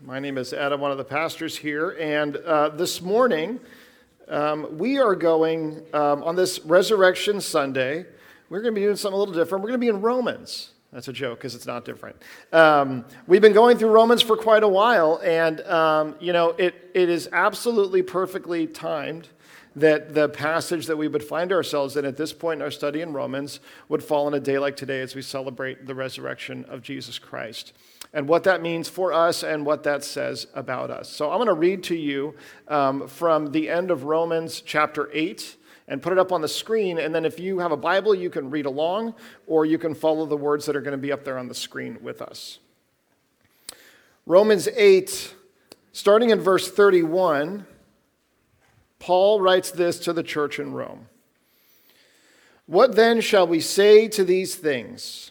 My name is Adam, one of the pastors here. And uh, this morning, um, we are going um, on this Resurrection Sunday. We're going to be doing something a little different. We're going to be in Romans. That's a joke because it's not different. Um, we've been going through Romans for quite a while, and um, you know it, it is absolutely perfectly timed that the passage that we would find ourselves in at this point in our study in Romans would fall on a day like today as we celebrate the resurrection of Jesus Christ and what that means for us and what that says about us. So I'm going to read to you um, from the end of Romans chapter 8 and put it up on the screen. And then if you have a Bible, you can read along or you can follow the words that are going to be up there on the screen with us. Romans 8, starting in verse 31, Paul writes this to the church in Rome. What then shall we say to these things?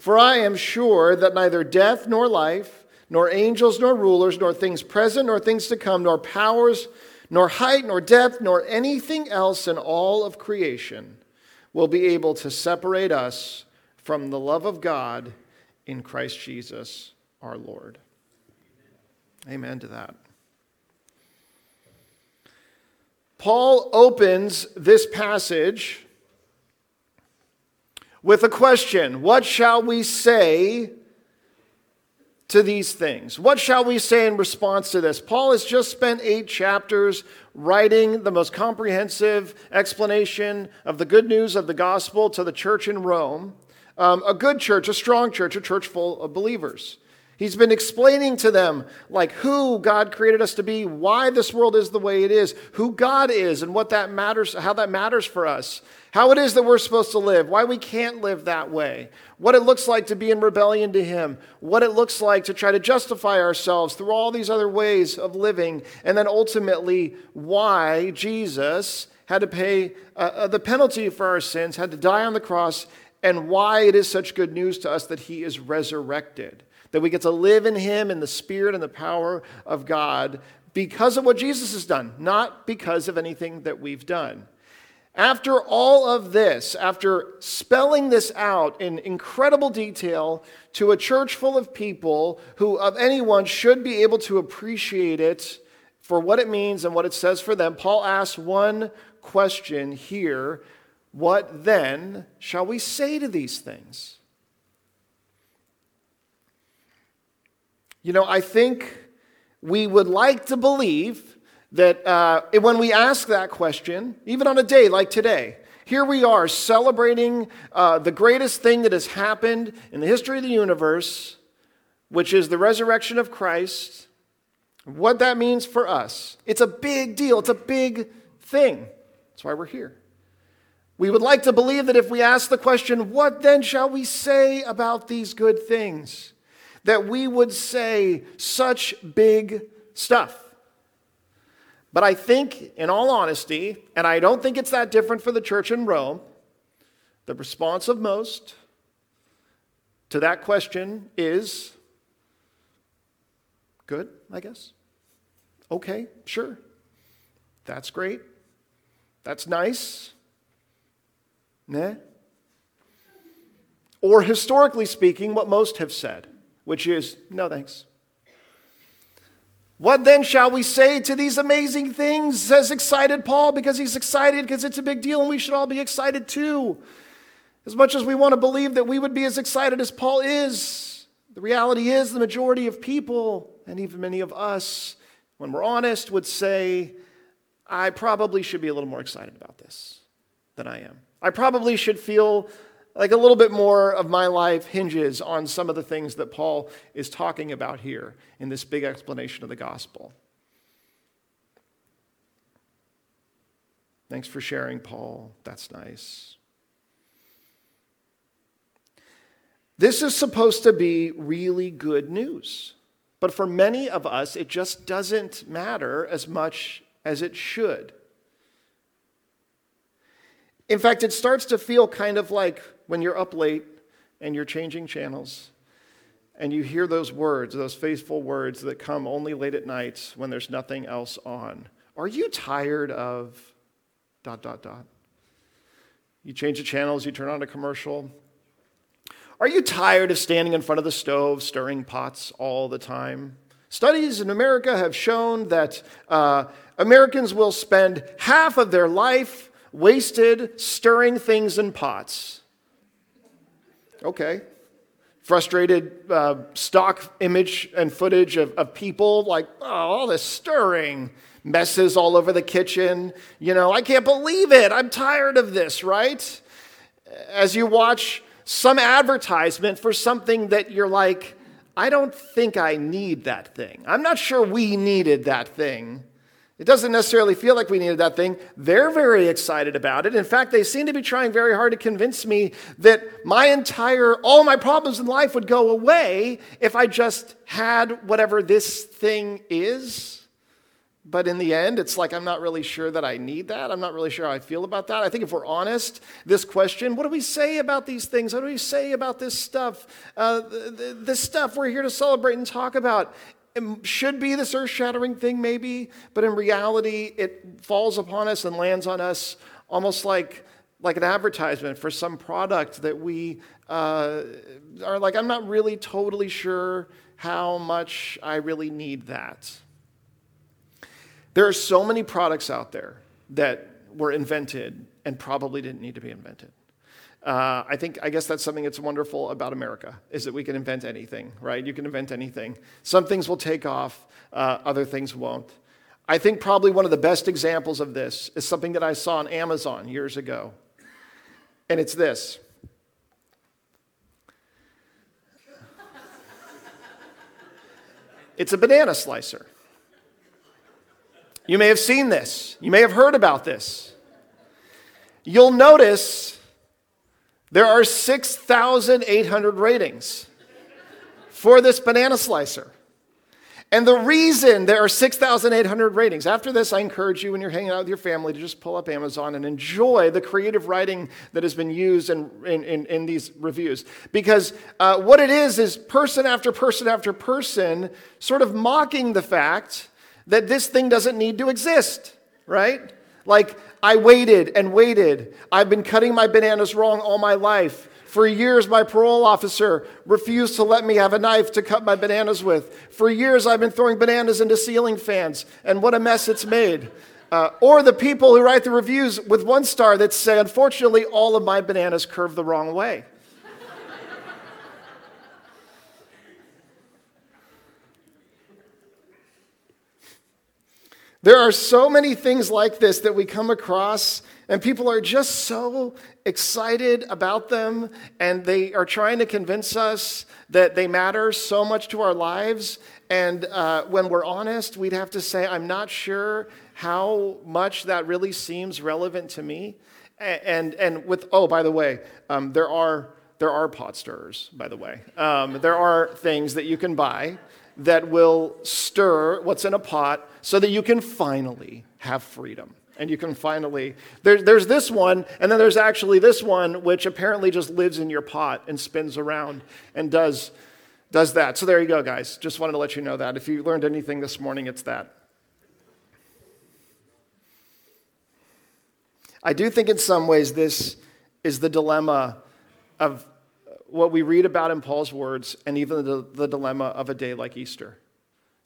For I am sure that neither death nor life, nor angels nor rulers, nor things present nor things to come, nor powers, nor height nor depth, nor anything else in all of creation will be able to separate us from the love of God in Christ Jesus our Lord. Amen to that. Paul opens this passage with a question What shall we say to these things? What shall we say in response to this? Paul has just spent eight chapters writing the most comprehensive explanation of the good news of the gospel to the church in Rome. Um, a good church, a strong church, a church full of believers. He's been explaining to them, like, who God created us to be, why this world is the way it is, who God is, and what that matters, how that matters for us, how it is that we're supposed to live, why we can't live that way, what it looks like to be in rebellion to Him, what it looks like to try to justify ourselves through all these other ways of living, and then ultimately why Jesus had to pay uh, uh the penalty for our sins, had to die on the cross, and why it is such good news to us that He is resurrected that we get to live in Him in the Spirit and the power of God because of what Jesus has done, not because of anything that we've done. After all of this, after spelling this out in incredible detail to a church full of people who, of anyone, should be able to appreciate it for what it means and what it says for them, Paul asks one question here What then shall we say to these things? You know, I think we would like to believe that uh, when we ask that question, even on a day like today, here we are celebrating uh, the greatest thing that has happened in the history of the universe, which is the resurrection of Christ. What that means for us. It's a big deal, it's a big thing. That's why we're here. We would like to believe that if we ask the question, what then shall we say about these good things? that we would say such big stuff. But I think, in all honesty, and I don't think it's that different for the church in Rome, the response of most to that question is good, I guess. Okay, sure. That's great. That's nice. Nah. Or historically speaking, what most have said which is no thanks. What then shall we say to these amazing things? Says excited Paul because he's excited because it's a big deal and we should all be excited too. As much as we want to believe that we would be as excited as Paul is, the reality is the majority of people, and even many of us, when we're honest, would say, I probably should be a little more excited about this than I am. I probably should feel like a little bit more of my life hinges on some of the things that Paul is talking about here in this big explanation of the gospel. Thanks for sharing, Paul. That's nice. This is supposed to be really good news. But for many of us, it just doesn't matter as much as it should. In fact, it starts to feel kind of like when you're up late and you're changing channels and you hear those words, those faithful words that come only late at night when there's nothing else on. Are you tired of dot, dot, dot? You change the channels, you turn on a commercial. Are you tired of standing in front of the stove stirring pots all the time? Studies in America have shown that uh, Americans will spend half of their life wasted stirring things in pots. Okay. Frustrated uh, stock image and footage of, of people like, oh, all this stirring, messes all over the kitchen. You know, I can't believe it. I'm tired of this, right? As you watch some advertisement for something that you're like, I don't think I need that thing. I'm not sure we needed that thing. It doesn't necessarily feel like we needed that thing. They're very excited about it. In fact, they seem to be trying very hard to convince me that my entire, all my problems in life would go away if I just had whatever this thing is. But in the end, it's like I'm not really sure that I need that. I'm not really sure how I feel about that. I think if we're honest, this question what do we say about these things? What do we say about this stuff? Uh, this stuff we're here to celebrate and talk about should be this earth shattering thing, maybe, but in reality, it falls upon us and lands on us almost like, like an advertisement for some product that we uh, are like, I'm not really totally sure how much I really need that. There are so many products out there that were invented and probably didn't need to be invented. Uh, I think, I guess that's something that's wonderful about America, is that we can invent anything, right? You can invent anything. Some things will take off, uh, other things won't. I think probably one of the best examples of this is something that I saw on Amazon years ago. And it's this. It's a banana slicer. You may have seen this, you may have heard about this. You'll notice there are 6,800 ratings for this banana slicer. And the reason there are 6,800 ratings, after this, I encourage you when you're hanging out with your family to just pull up Amazon and enjoy the creative writing that has been used in, in, in, in these reviews. Because uh, what it is, is person after person after person sort of mocking the fact that this thing doesn't need to exist, right? Like, I waited and waited. I've been cutting my bananas wrong all my life. For years, my parole officer refused to let me have a knife to cut my bananas with. For years, I've been throwing bananas into ceiling fans, and what a mess it's made. Uh, or the people who write the reviews with one star that say, unfortunately, all of my bananas curve the wrong way. There are so many things like this that we come across, and people are just so excited about them, and they are trying to convince us that they matter so much to our lives. And uh, when we're honest, we'd have to say, I'm not sure how much that really seems relevant to me. And, and with, oh, by the way, um, there, are, there are pot stirrers, by the way. Um, there are things that you can buy that will stir what's in a pot so that you can finally have freedom. And you can finally, there, there's this one, and then there's actually this one, which apparently just lives in your pot and spins around and does, does that. So there you go, guys. Just wanted to let you know that. If you learned anything this morning, it's that. I do think in some ways this is the dilemma of what we read about in Paul's words and even the, the dilemma of a day like Easter.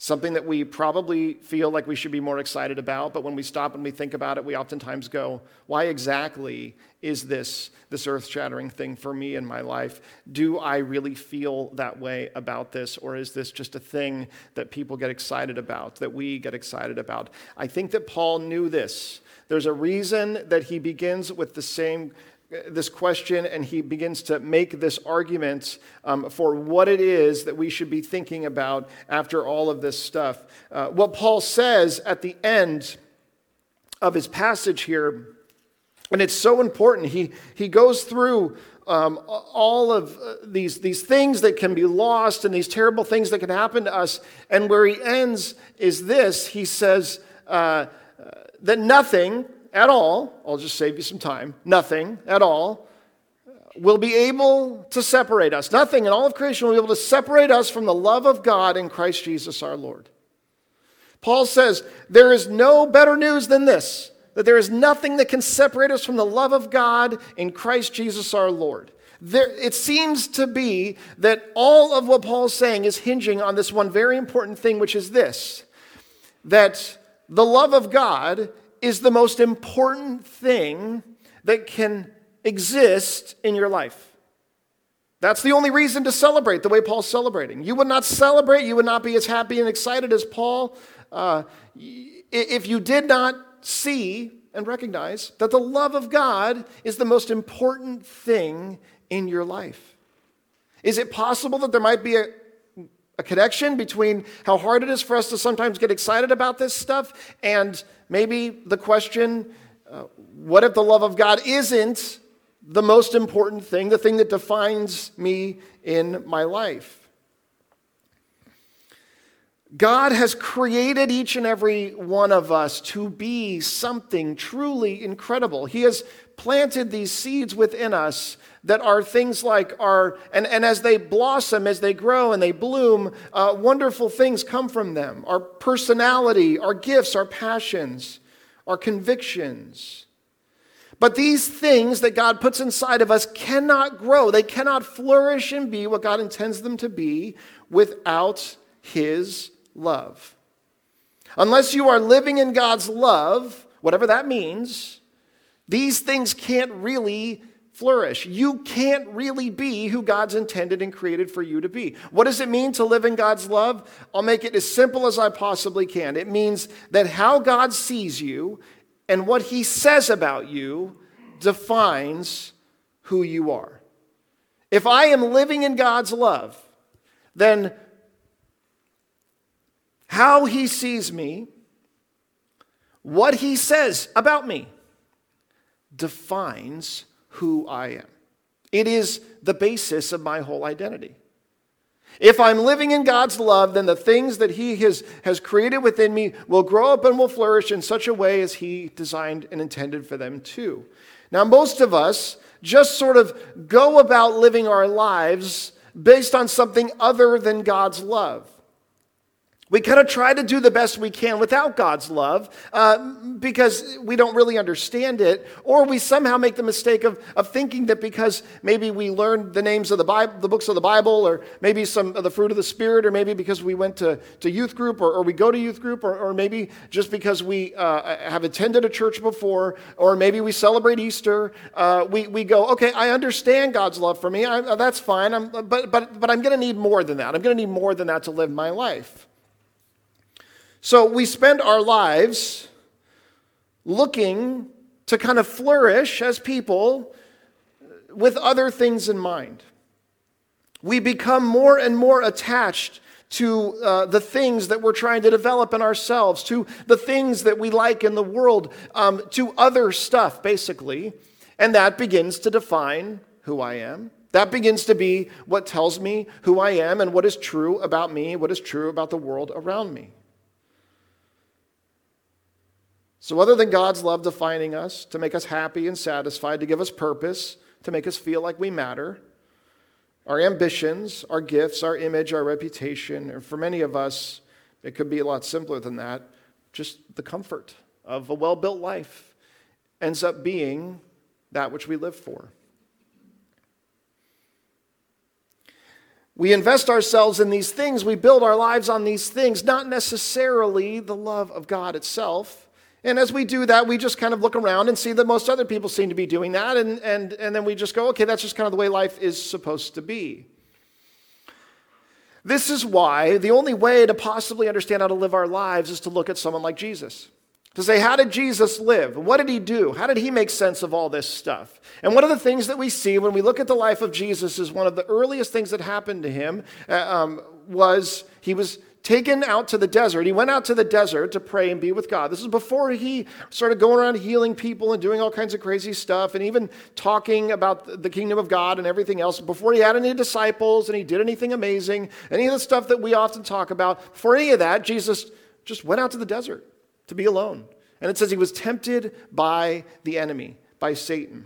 something that we probably feel like we should be more excited about, but when we stop and we think about it, we oftentimes go, why exactly is this this earth-shattering thing for me in my life? Do I really feel that way about this or is this just a thing that people get excited about, that we get excited about? I think that Paul knew this. There's a reason that he begins with the same this question and he begins to make this argument um, for what it is that we should be thinking about after all of this stuff. Uh, what Paul says at the end of his passage here, and it's so important, he, he goes through um, all of uh, these, these things that can be lost and these terrible things that can happen to us. And where he ends is this he says uh, uh that nothing, at all, I'll just save you some time, nothing at all will be able to separate us. Nothing in all of creation will be able to separate us from the love of God in Christ Jesus our Lord. Paul says, There is no better news than this that there is nothing that can separate us from the love of God in Christ Jesus our Lord. There, it seems to be that all of what Paul's saying is hinging on this one very important thing, which is this that the love of God is the most important thing that can exist in your life. That's the only reason to celebrate the way Paul's celebrating. You would not celebrate, you would not be as happy and excited as Paul uh, if you did not see and recognize that the love of God is the most important thing in your life. Is it possible that there might be a, a connection between how hard it is for us to sometimes get excited about this stuff and maybe the question uh, what if the love of God isn't the most important thing, the thing that defines me in my life? God has created each and every one of us to be something truly incredible. He has planted these seeds within us that are things like our, and, and as they blossom, as they grow and they bloom, uh, wonderful things come from them. Our personality, our gifts, our passions, our convictions. But these things that God puts inside of us cannot grow, they cannot flourish and be what God intends them to be without His love. Unless you are living in God's love, whatever that means, these things can't really flourish. You can't really be who God's intended and created for you to be. What does it mean to live in God's love? I'll make it as simple as I possibly can. It means that how God sees you and what he says about you defines who you are. If I am living in God's love, then how he sees me, what he says about me, defines who I am. It is the basis of my whole identity. If I'm living in God's love, then the things that He has, has created within me will grow up and will flourish in such a way as He designed and intended for them to. Now, most of us just sort of go about living our lives based on something other than God's love. We kind of try to do the best we can without God's love uh, because we don't really understand it, or we somehow make the mistake of, of thinking that because maybe we learned the names of the Bible, the books of the Bible, or maybe some of the fruit of the Spirit, or maybe because we went to, to youth group, or, or we go to youth group, or, or maybe just because we uh, have attended a church before, or maybe we celebrate Easter, uh, we, we go, okay, I understand God's love for me, I, that's fine, I'm, but, but, but I'm going to need more than that. I'm going to need more than that to live my life. So we spend our lives looking to kind of flourish as people with other things in mind. We become more and more attached to uh, the things that we're trying to develop in ourselves, to the things that we like in the world, um, to other stuff, basically. And that begins to define who I am. That begins to be what tells me who I am and what is true about me, what is true about the world around me. So, other than God's love defining us, to make us happy and satisfied, to give us purpose, to make us feel like we matter, our ambitions, our gifts, our image, our reputation, or for many of us, it could be a lot simpler than that. Just the comfort of a well built life ends up being that which we live for. We invest ourselves in these things, we build our lives on these things, not necessarily the love of God itself. And as we do that, we just kind of look around and see that most other people seem to be doing that. And, and, and then we just go, okay, that's just kind of the way life is supposed to be. This is why the only way to possibly understand how to live our lives is to look at someone like Jesus. To say, how did Jesus live? What did he do? How did he make sense of all this stuff? And one of the things that we see when we look at the life of Jesus is one of the earliest things that happened to him uh, um, was he was taken out to the desert. He went out to the desert to pray and be with God. This is before he started going around healing people and doing all kinds of crazy stuff and even talking about the kingdom of God and everything else. Before he had any disciples and he did anything amazing, any of the stuff that we often talk about, before any of that, Jesus just went out to the desert to be alone. And it says he was tempted by the enemy, by Satan.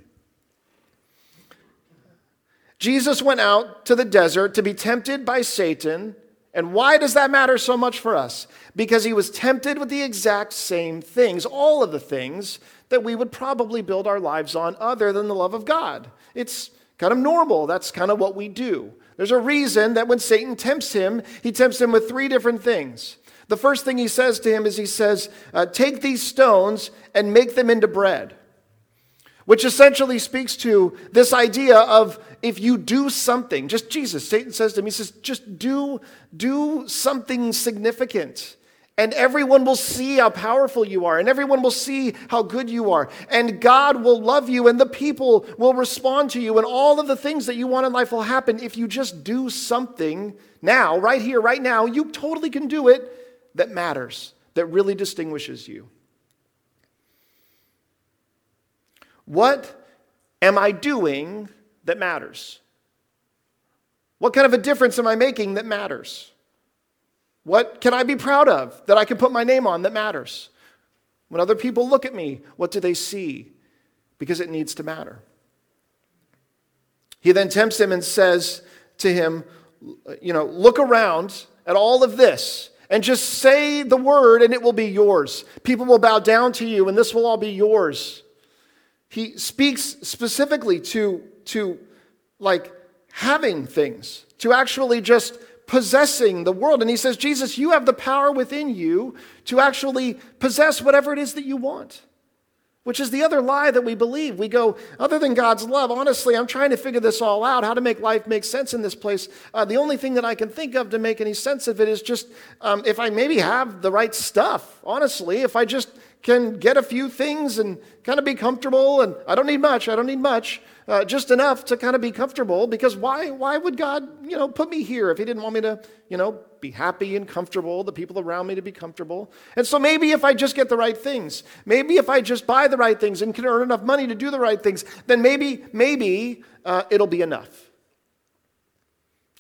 Jesus went out to the desert to be tempted by Satan and why does that matter so much for us? Because he was tempted with the exact same things, all of the things that we would probably build our lives on other than the love of God. It's kind of normal. That's kind of what we do. There's a reason that when Satan tempts him, he tempts him with three different things. The first thing he says to him is he says, uh, Take these stones and make them into bread which essentially speaks to this idea of if you do something, just Jesus, Satan says to him, he says, just do, do something significant. And everyone will see how powerful you are, and everyone will see how good you are. And God will love you, and the people will respond to you, and all of the things that you want in life will happen if you just do something now, right here, right now. You totally can do it that matters, that really distinguishes you. What am I doing that matters? What kind of a difference am I making that matters? What can I be proud of that I can put my name on that matters? When other people look at me, what do they see? Because it needs to matter. He then tempts him and says to him, You know, look around at all of this and just say the word and it will be yours. People will bow down to you and this will all be yours he speaks specifically to, to like having things, to actually just possessing the world. And he says, Jesus, you have the power within you to actually possess whatever it is that you want. Which is the other lie that we believe. We go, other than God's love, honestly, I'm trying to figure this all out, how to make life make sense in this place. Uh, the only thing that I can think of to make any sense of it is just um, if I maybe have the right stuff, honestly, if I just can get a few things and kind of be comfortable. And I don't need much. I don't need much. Uh, just enough to kind of be comfortable. Because why? Why would God, you know, put me here if He didn't want me to, you know, be happy and comfortable? The people around me to be comfortable. And so maybe if I just get the right things, maybe if I just buy the right things and can earn enough money to do the right things, then maybe, maybe uh, it'll be enough.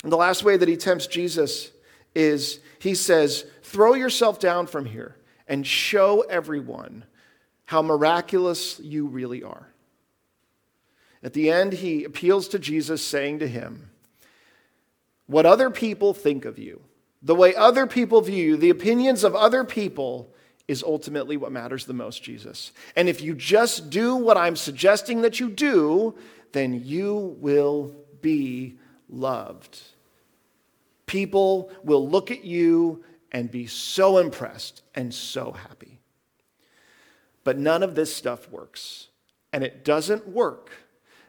And the last way that He tempts Jesus is He says, "Throw yourself down from here." And show everyone how miraculous you really are. At the end, he appeals to Jesus, saying to him, What other people think of you, the way other people view you, the opinions of other people is ultimately what matters the most, Jesus. And if you just do what I'm suggesting that you do, then you will be loved. People will look at you and be so impressed and so happy. But none of this stuff works. And it doesn't work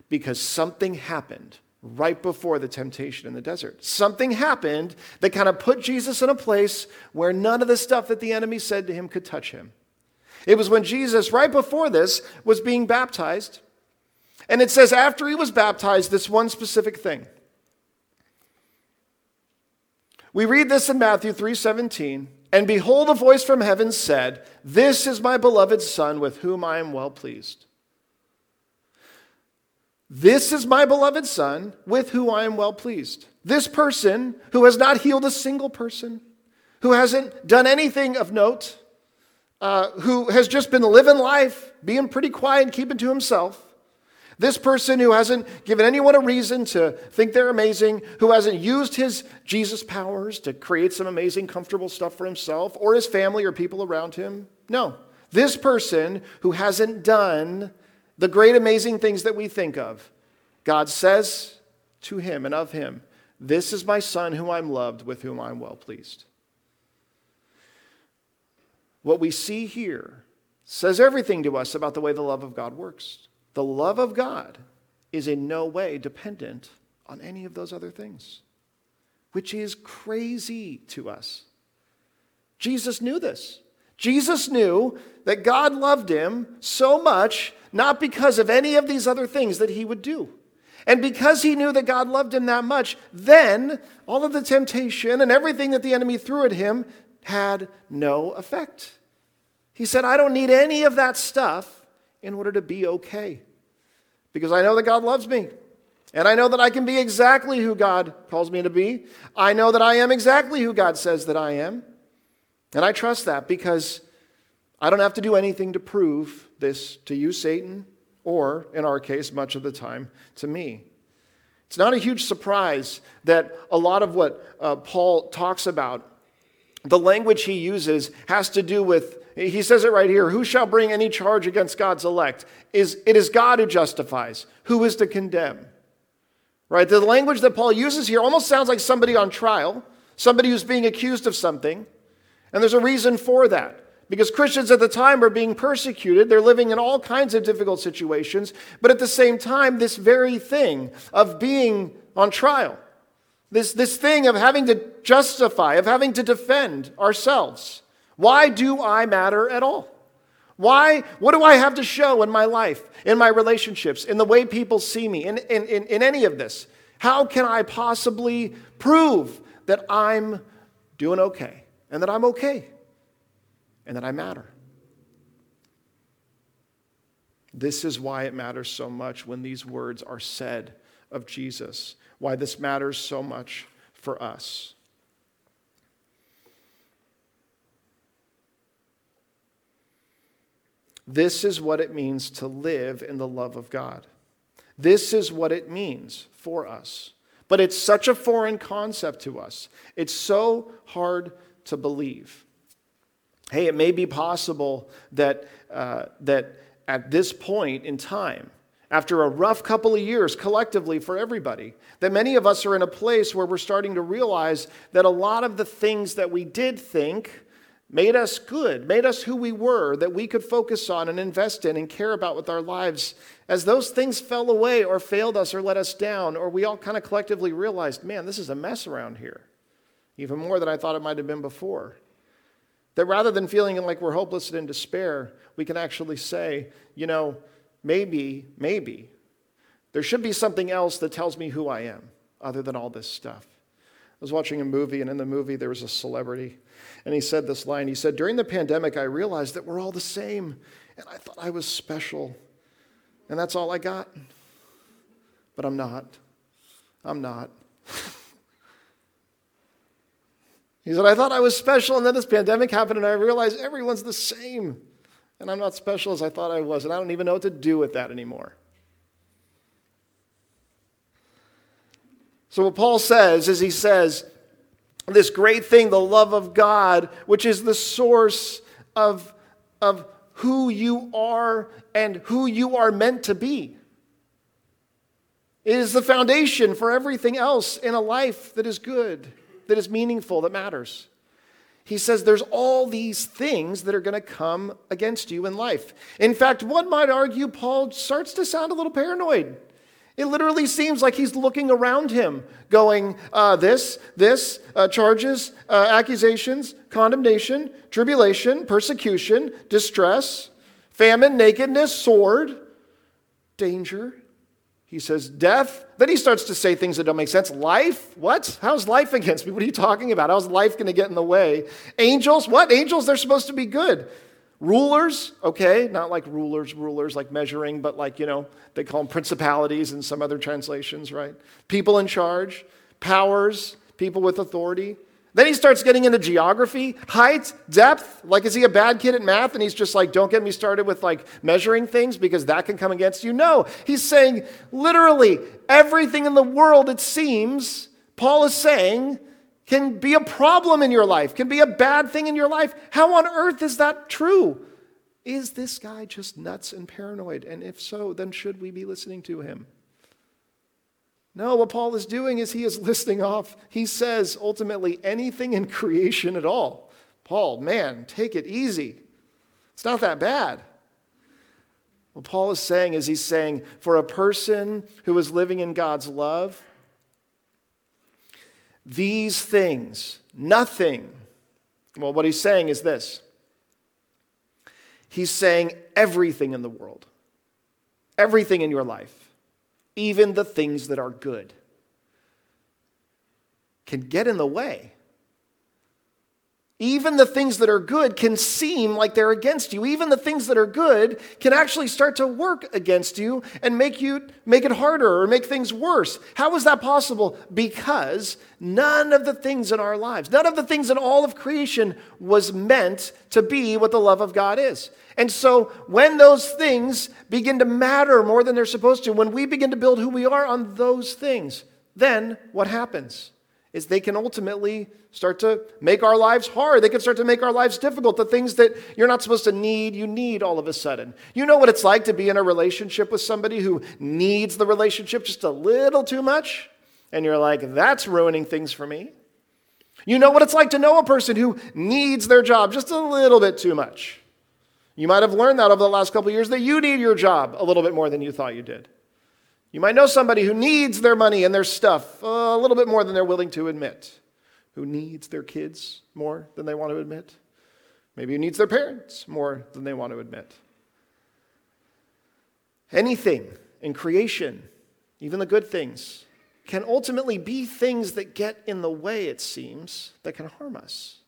because something happened right before the temptation in the desert. Something happened that kind of put Jesus in a place where none of the stuff that the enemy said to him could touch him. It was when Jesus, right before this, was being baptized. And it says, after he was baptized, this one specific thing. We read this in Matthew 3:17, and behold a voice from heaven said, "This is my beloved son with whom I am well pleased." This is my beloved son with whom I am well pleased. This person who has not healed a single person, who hasn't done anything of note, uh, who has just been living life, being pretty quiet keeping to himself, this person who hasn't given anyone a reason to think they're amazing, who hasn't used his Jesus powers to create some amazing, comfortable stuff for himself or his family or people around him. No. This person who hasn't done the great, amazing things that we think of, God says to him and of him, This is my son whom I'm loved, with whom I'm well pleased. What we see here says everything to us about the way the love of God works. The love of God is in no way dependent on any of those other things, which is crazy to us. Jesus knew this. Jesus knew that God loved him so much, not because of any of these other things that he would do. And because he knew that God loved him that much, then all of the temptation and everything that the enemy threw at him had no effect. He said, I don't need any of that stuff in order to be okay. Because I know that God loves me. And I know that I can be exactly who God calls me to be. I know that I am exactly who God says that I am. And I trust that because I don't have to do anything to prove this to you, Satan, or in our case, much of the time, to me. It's not a huge surprise that a lot of what uh, Paul talks about, the language he uses, has to do with, he says it right here, who shall bring any charge against God's elect? Is, it is God who justifies. Who is to condemn? Right? The language that Paul uses here almost sounds like somebody on trial, somebody who's being accused of something. And there's a reason for that. Because Christians at the time are being persecuted. They're living in all kinds of difficult situations. But at the same time, this very thing of being on trial, this, this thing of having to justify, of having to defend ourselves. Why do I matter at all? Why? What do I have to show in my life, in my relationships, in the way people see me, in, in, in, in any of this? How can I possibly prove that I'm doing okay? and that I'm okay and that I matter. This is why it matters so much when these words are said of Jesus, why this matters so much for us. This is what it means to live in the love of God. This is what it means for us. But it's such a foreign concept to us. It's so hard to believe. Hey, it may be possible that, uh, that at this point in time, after a rough couple of years collectively for everybody, that many of us are in a place where we're starting to realize that a lot of the things that we did think made us good, made us who we were, that we could focus on and invest in and care about with our lives, as those things fell away or failed us or let us down, or we all kind of collectively realized, man, this is a mess around here even more than I thought it might have been before. That rather than feeling like we're hopeless and in despair, we can actually say, you know, maybe, maybe, there should be something else that tells me who I am other than all this stuff. I was watching a movie, and in the movie, there was a celebrity, and he said this line. He said, During the pandemic, I realized that we're all the same, and I thought I was special, and that's all I got. But I'm not. I'm not. He said, I thought I was special, and then this pandemic happened, and I realized everyone's the same. And I'm not special as I thought I was, and I don't even know what to do with that anymore. So, what Paul says is he says, this great thing, the love of God, which is the source of, of who you are and who you are meant to be. It is the foundation for everything else in a life that is good that is meaningful, that matters. He says there's all these things that are going to come against you in life. In fact, one might argue Paul starts to sound a little paranoid. It literally seems like he's looking around him, going, uh, this, this, uh, charges, uh, accusations, condemnation, tribulation, persecution, distress, famine, nakedness, sword, danger. He says, Death. Then he starts to say things that don't make sense. Life? What? How's life against me? What are you talking about? How's life going to get in the way? Angels? What? Angels, they're supposed to be good. Rulers? Okay, not like rulers, rulers, like measuring, but like, you know, they call them principalities in some other translations, right? People in charge, powers, people with authority. Then he starts getting into geography, height, depth. Like, is he a bad kid at math? And he's just like, don't get me started with like measuring things because that can come against you. No, he's saying literally everything in the world, it seems, Paul is saying, can be a problem in your life, can be a bad thing in your life. How on earth is that true? Is this guy just nuts and paranoid? And if so, then should we be listening to him? No, what Paul is doing is he is listing off, he says ultimately anything in creation at all. Paul, man, take it easy. It's not that bad. What Paul is saying is he's saying for a person who is living in God's love, these things, nothing. Well, what he's saying is this he's saying everything in the world, everything in your life, even the things that are good, can get in the way even the things that are good can seem like they're against you. Even the things that are good can actually start to work against you and make you make it harder or make things worse. How is that possible? Because none of the things in our lives, none of the things in all of creation was meant to be what the love of God is. And so when those things begin to matter more than they're supposed to, when we begin to build who we are on those things, then what happens? Is they can ultimately start to make our lives hard. They can start to make our lives difficult. The things that you're not supposed to need, you need all of a sudden. You know what it's like to be in a relationship with somebody who needs the relationship just a little too much? And you're like, that's ruining things for me. You know what it's like to know a person who needs their job just a little bit too much. You might have learned that over the last couple years that you need your job a little bit more than you thought you did. You might know somebody who needs their money and their stuff uh, a little bit more than they're willing to admit, who needs their kids more than they want to admit, maybe who needs their parents more than they want to admit. Anything in creation, even the good things, can ultimately be things that get in the way, it seems, that can harm us.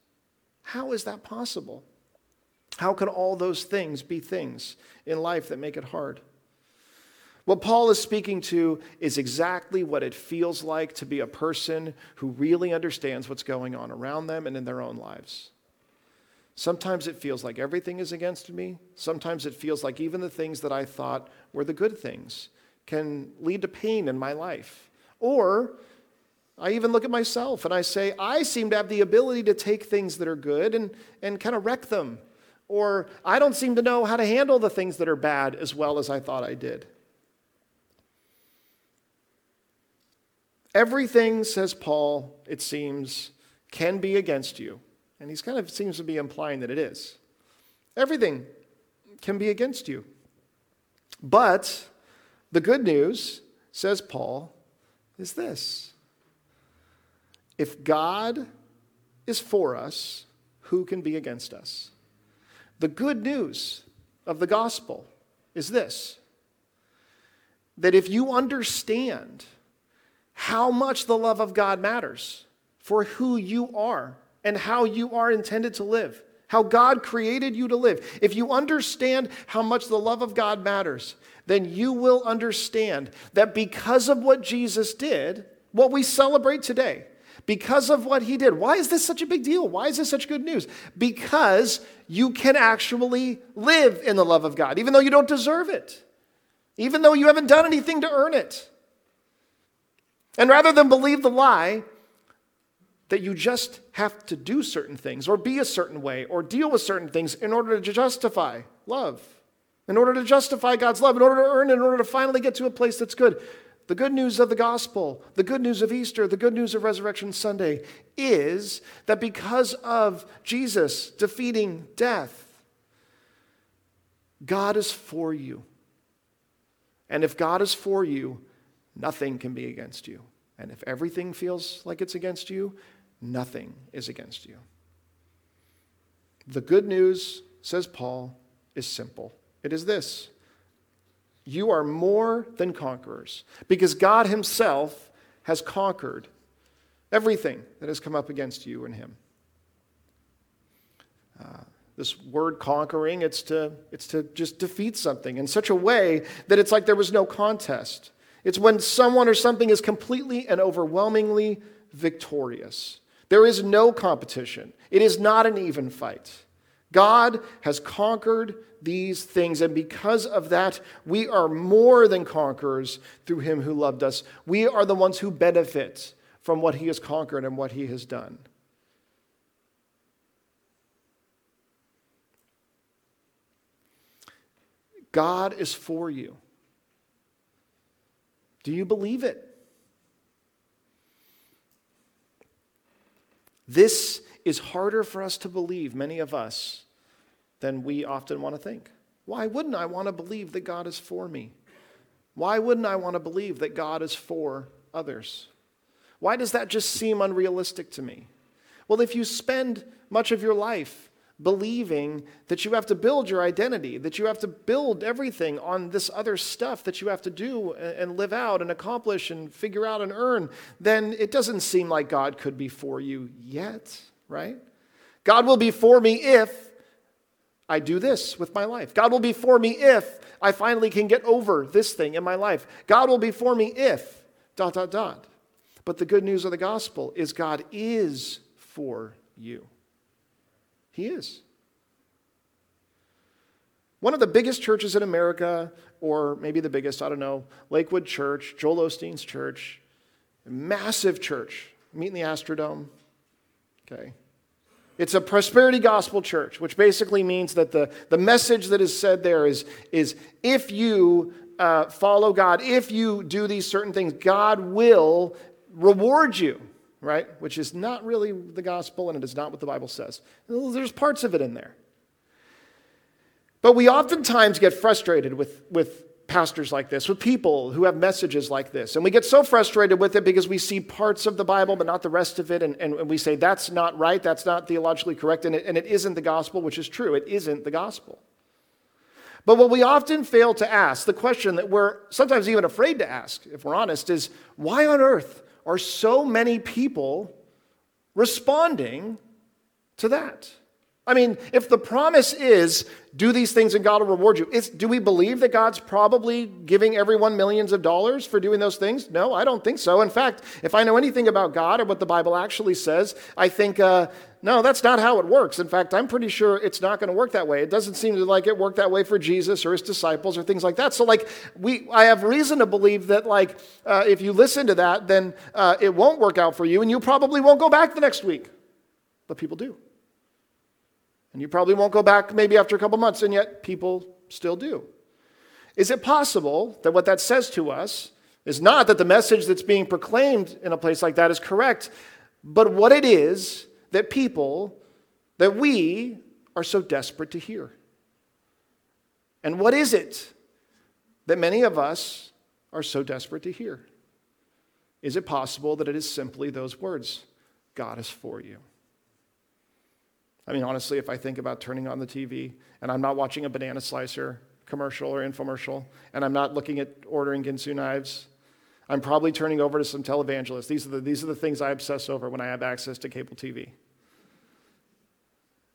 How is that possible? How can all those things be things in life that make it hard? What Paul is speaking to is exactly what it feels like to be a person who really understands what's going on around them and in their own lives. Sometimes it feels like everything is against me. Sometimes it feels like even the things that I thought were the good things can lead to pain in my life. Or I even look at myself and I say, I seem to have the ability to take things that are good and, and kind of wreck them. Or I don't seem to know how to handle the things that are bad as well as I thought I did. Everything, says Paul, it seems, can be against you. And he kind of seems to be implying that it is. Everything can be against you. But the good news, says Paul, is this if God is for us, who can be against us? The good news of the gospel is this that if you understand how much the love of God matters for who you are and how you are intended to live, how God created you to live. If you understand how much the love of God matters, then you will understand that because of what Jesus did, what we celebrate today, because of what he did. Why is this such a big deal? Why is this such good news? Because you can actually live in the love of God, even though you don't deserve it, even though you haven't done anything to earn it. And rather than believe the lie that you just have to do certain things or be a certain way or deal with certain things in order to justify love, in order to justify God's love, in order to earn in order to finally get to a place that's good. The good news of the gospel, the good news of Easter, the good news of Resurrection Sunday is that because of Jesus defeating death, God is for you. And if God is for you, nothing can be against you. And if everything feels like it's against you, nothing is against you. The good news, says Paul, is simple it is this you are more than conquerors because God Himself has conquered everything that has come up against you and Him. Uh, this word conquering, it's to, it's to just defeat something in such a way that it's like there was no contest. It's when someone or something is completely and overwhelmingly victorious. There is no competition, it is not an even fight. God has conquered these things, and because of that, we are more than conquerors through Him who loved us. We are the ones who benefit from what He has conquered and what He has done. God is for you. Do you believe it? This is harder for us to believe, many of us, than we often want to think. Why wouldn't I want to believe that God is for me? Why wouldn't I want to believe that God is for others? Why does that just seem unrealistic to me? Well, if you spend much of your life believing that you have to build your identity, that you have to build everything on this other stuff that you have to do and live out and accomplish and figure out and earn, then it doesn't seem like God could be for you yet, right? God will be for me if I do this with my life. God will be for me if I finally can get over this thing in my life. God will be for me if, dot, dot, dot. But the good news of the gospel is God is for you. He is. One of the biggest churches in America, or maybe the biggest, I don't know, Lakewood Church, Joel Osteen's church, massive church. Meet in the Astrodome. Okay. It's a prosperity gospel church, which basically means that the, the message that is said there is, is if you uh, follow God, if you do these certain things, God will reward you right? Which is not really the gospel and it is not what the Bible says. There's parts of it in there. But we oftentimes get frustrated with, with pastors like this, with people who have messages like this. And we get so frustrated with it because we see parts of the Bible, but not the rest of it. And, and we say, that's not right, that's not theologically correct, and it, and it isn't the gospel, which is true. It isn't the gospel. But what we often fail to ask, the question that we're sometimes even afraid to ask, if we're honest, is why on earth are so many people responding to that? I mean, if the promise is do these things and God will reward you, do we believe that God's probably giving everyone millions of dollars for doing those things? No, I don't think so. In fact, if I know anything about God or what the Bible actually says, I think, uh, no, that's not how it works. In fact, I'm pretty sure it's not going to work that way. It doesn't seem like it worked that way for Jesus or his disciples or things like that. So, like, we, I have reason to believe that, like, uh, if you listen to that, then uh, it won't work out for you, and you probably won't go back the next week. But people do. And you probably won't go back maybe after a couple months, and yet people still do. Is it possible that what that says to us is not that the message that's being proclaimed in a place like that is correct, but what it is that people, that we are so desperate to hear? And what is it that many of us are so desperate to hear? Is it possible that it is simply those words God is for you? I mean, honestly, if I think about turning on the TV and I'm not watching a banana slicer commercial or infomercial, and I'm not looking at ordering Ginsu knives, I'm probably turning over to some televangelists. These are the, these are the things I obsess over when I have access to cable TV.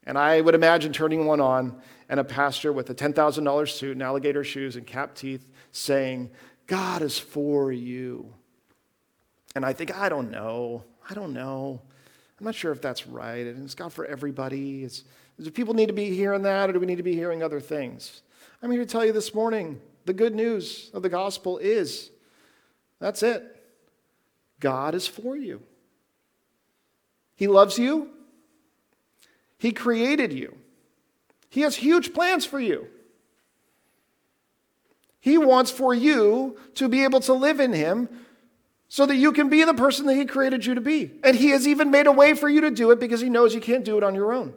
And I would imagine turning one on and a pastor with a $10,000 suit and alligator shoes and cap teeth saying, God is for you. And I think, I don't know. I don't know. I'm not sure if that's right. And it's God for everybody. It's, do people need to be hearing that, or do we need to be hearing other things? I'm here to tell you this morning the good news of the gospel is that's it. God is for you. He loves you. He created you. He has huge plans for you. He wants for you to be able to live in Him so that you can be the person that He created you to be. And He has even made a way for you to do it because He knows you can't do it on your own.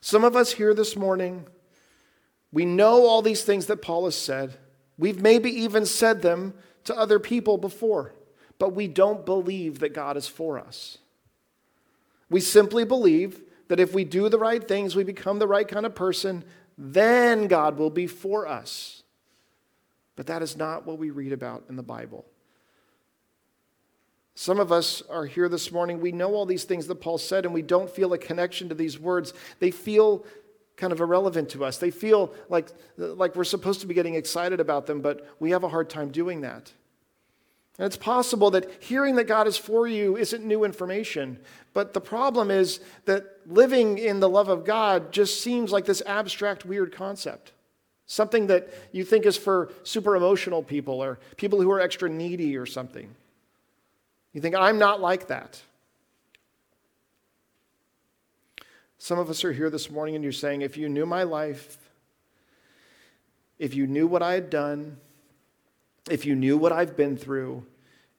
Some of us here this morning, we know all these things that Paul has said. We've maybe even said them to other people before, but we don't believe that God is for us. We simply believe that if we do the right things, we become the right kind of person, then God will be for us. But that is not what we read about in the Bible. Some of us are here this morning. We know all these things that Paul said, and we don't feel a connection to these words. They feel kind of irrelevant to us. They feel like, like we're supposed to be getting excited about them, but we have a hard time doing that. And it's possible that hearing that God is for you isn't new information, but the problem is that living in the love of God just seems like this abstract, weird concept. Something that you think is for super emotional people or people who are extra needy or something. You think, I'm not like that. Some of us are here this morning and you're saying, if you knew my life, if you knew what I had done, if you knew what I've been through,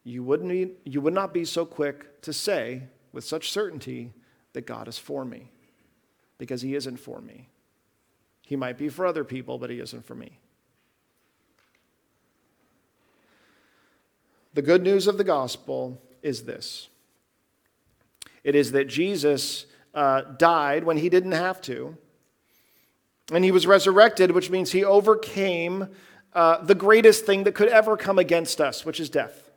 you, wouldn't be, you would not be so quick to say with such certainty that God is for me, because He isn't for me. He might be for other people, but He isn't for me. The good news of the gospel is this it is that Jesus uh, died when He didn't have to, and He was resurrected, which means He overcame uh, the greatest thing that could ever come against us, which is death.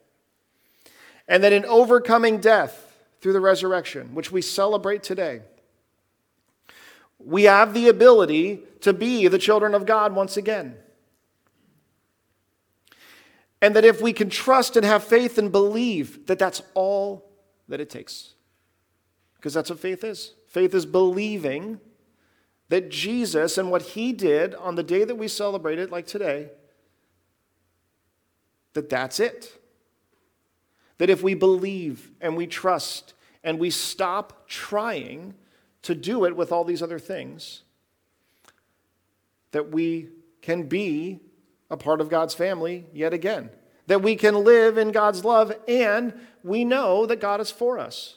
And that in overcoming death through the resurrection, which we celebrate today, we have the ability to be the children of God once again. And that if we can trust and have faith and believe that that's all that it takes. Because that's what faith is. Faith is believing that Jesus and what he did on the day that we celebrate it, like today, that that's it. That if we believe and we trust and we stop trying to do it with all these other things, that we can be a part of God's family yet again. That we can live in God's love and we know that God is for us.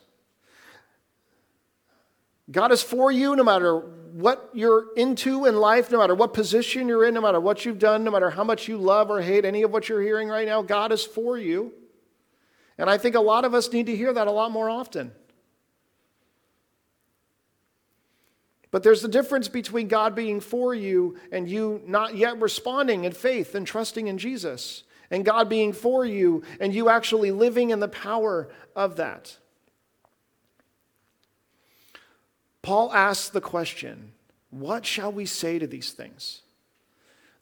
God is for you no matter what you're into in life, no matter what position you're in, no matter what you've done, no matter how much you love or hate any of what you're hearing right now. God is for you. And I think a lot of us need to hear that a lot more often. But there's a difference between God being for you and you not yet responding in faith and trusting in Jesus, and God being for you and you actually living in the power of that. Paul asks the question what shall we say to these things?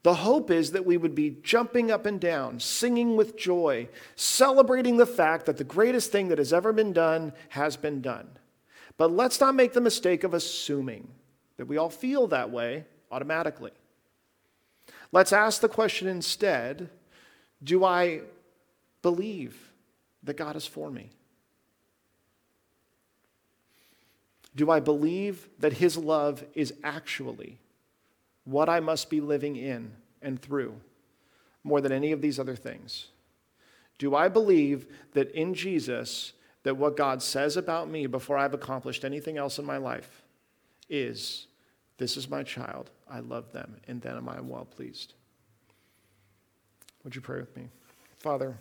The hope is that we would be jumping up and down, singing with joy, celebrating the fact that the greatest thing that has ever been done has been done. But let's not make the mistake of assuming that we all feel that way automatically. Let's ask the question instead do I believe that God is for me? Do I believe that His love is actually what I must be living in and through more than any of these other things? Do I believe that in Jesus, that what God says about me before I've accomplished anything else in my life is, This is my child, I love them, and then am I well pleased? Would you pray with me? Father,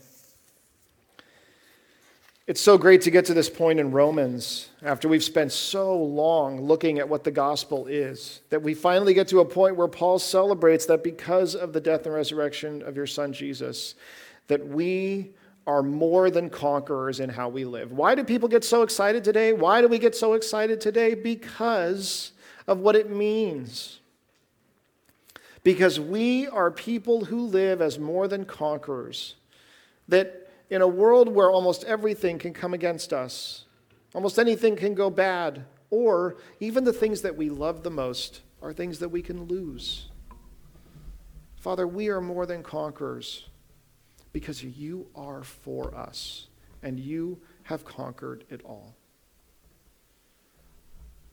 it's so great to get to this point in Romans after we've spent so long looking at what the gospel is that we finally get to a point where Paul celebrates that because of the death and resurrection of your son Jesus, that we are more than conquerors in how we live. Why do people get so excited today? Why do we get so excited today? Because of what it means. Because we are people who live as more than conquerors. That in a world where almost everything can come against us, almost anything can go bad, or even the things that we love the most are things that we can lose. Father, we are more than conquerors because you are for us and you have conquered it all.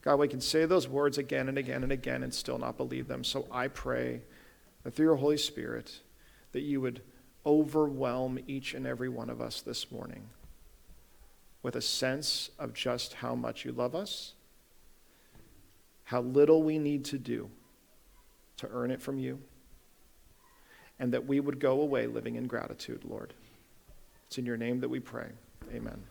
God, we can say those words again and again and again and still not believe them. So I pray that through your Holy Spirit, that you would overwhelm each and every one of us this morning with a sense of just how much you love us, how little we need to do to earn it from you, and that we would go away living in gratitude, Lord. It's in your name that we pray. Amen.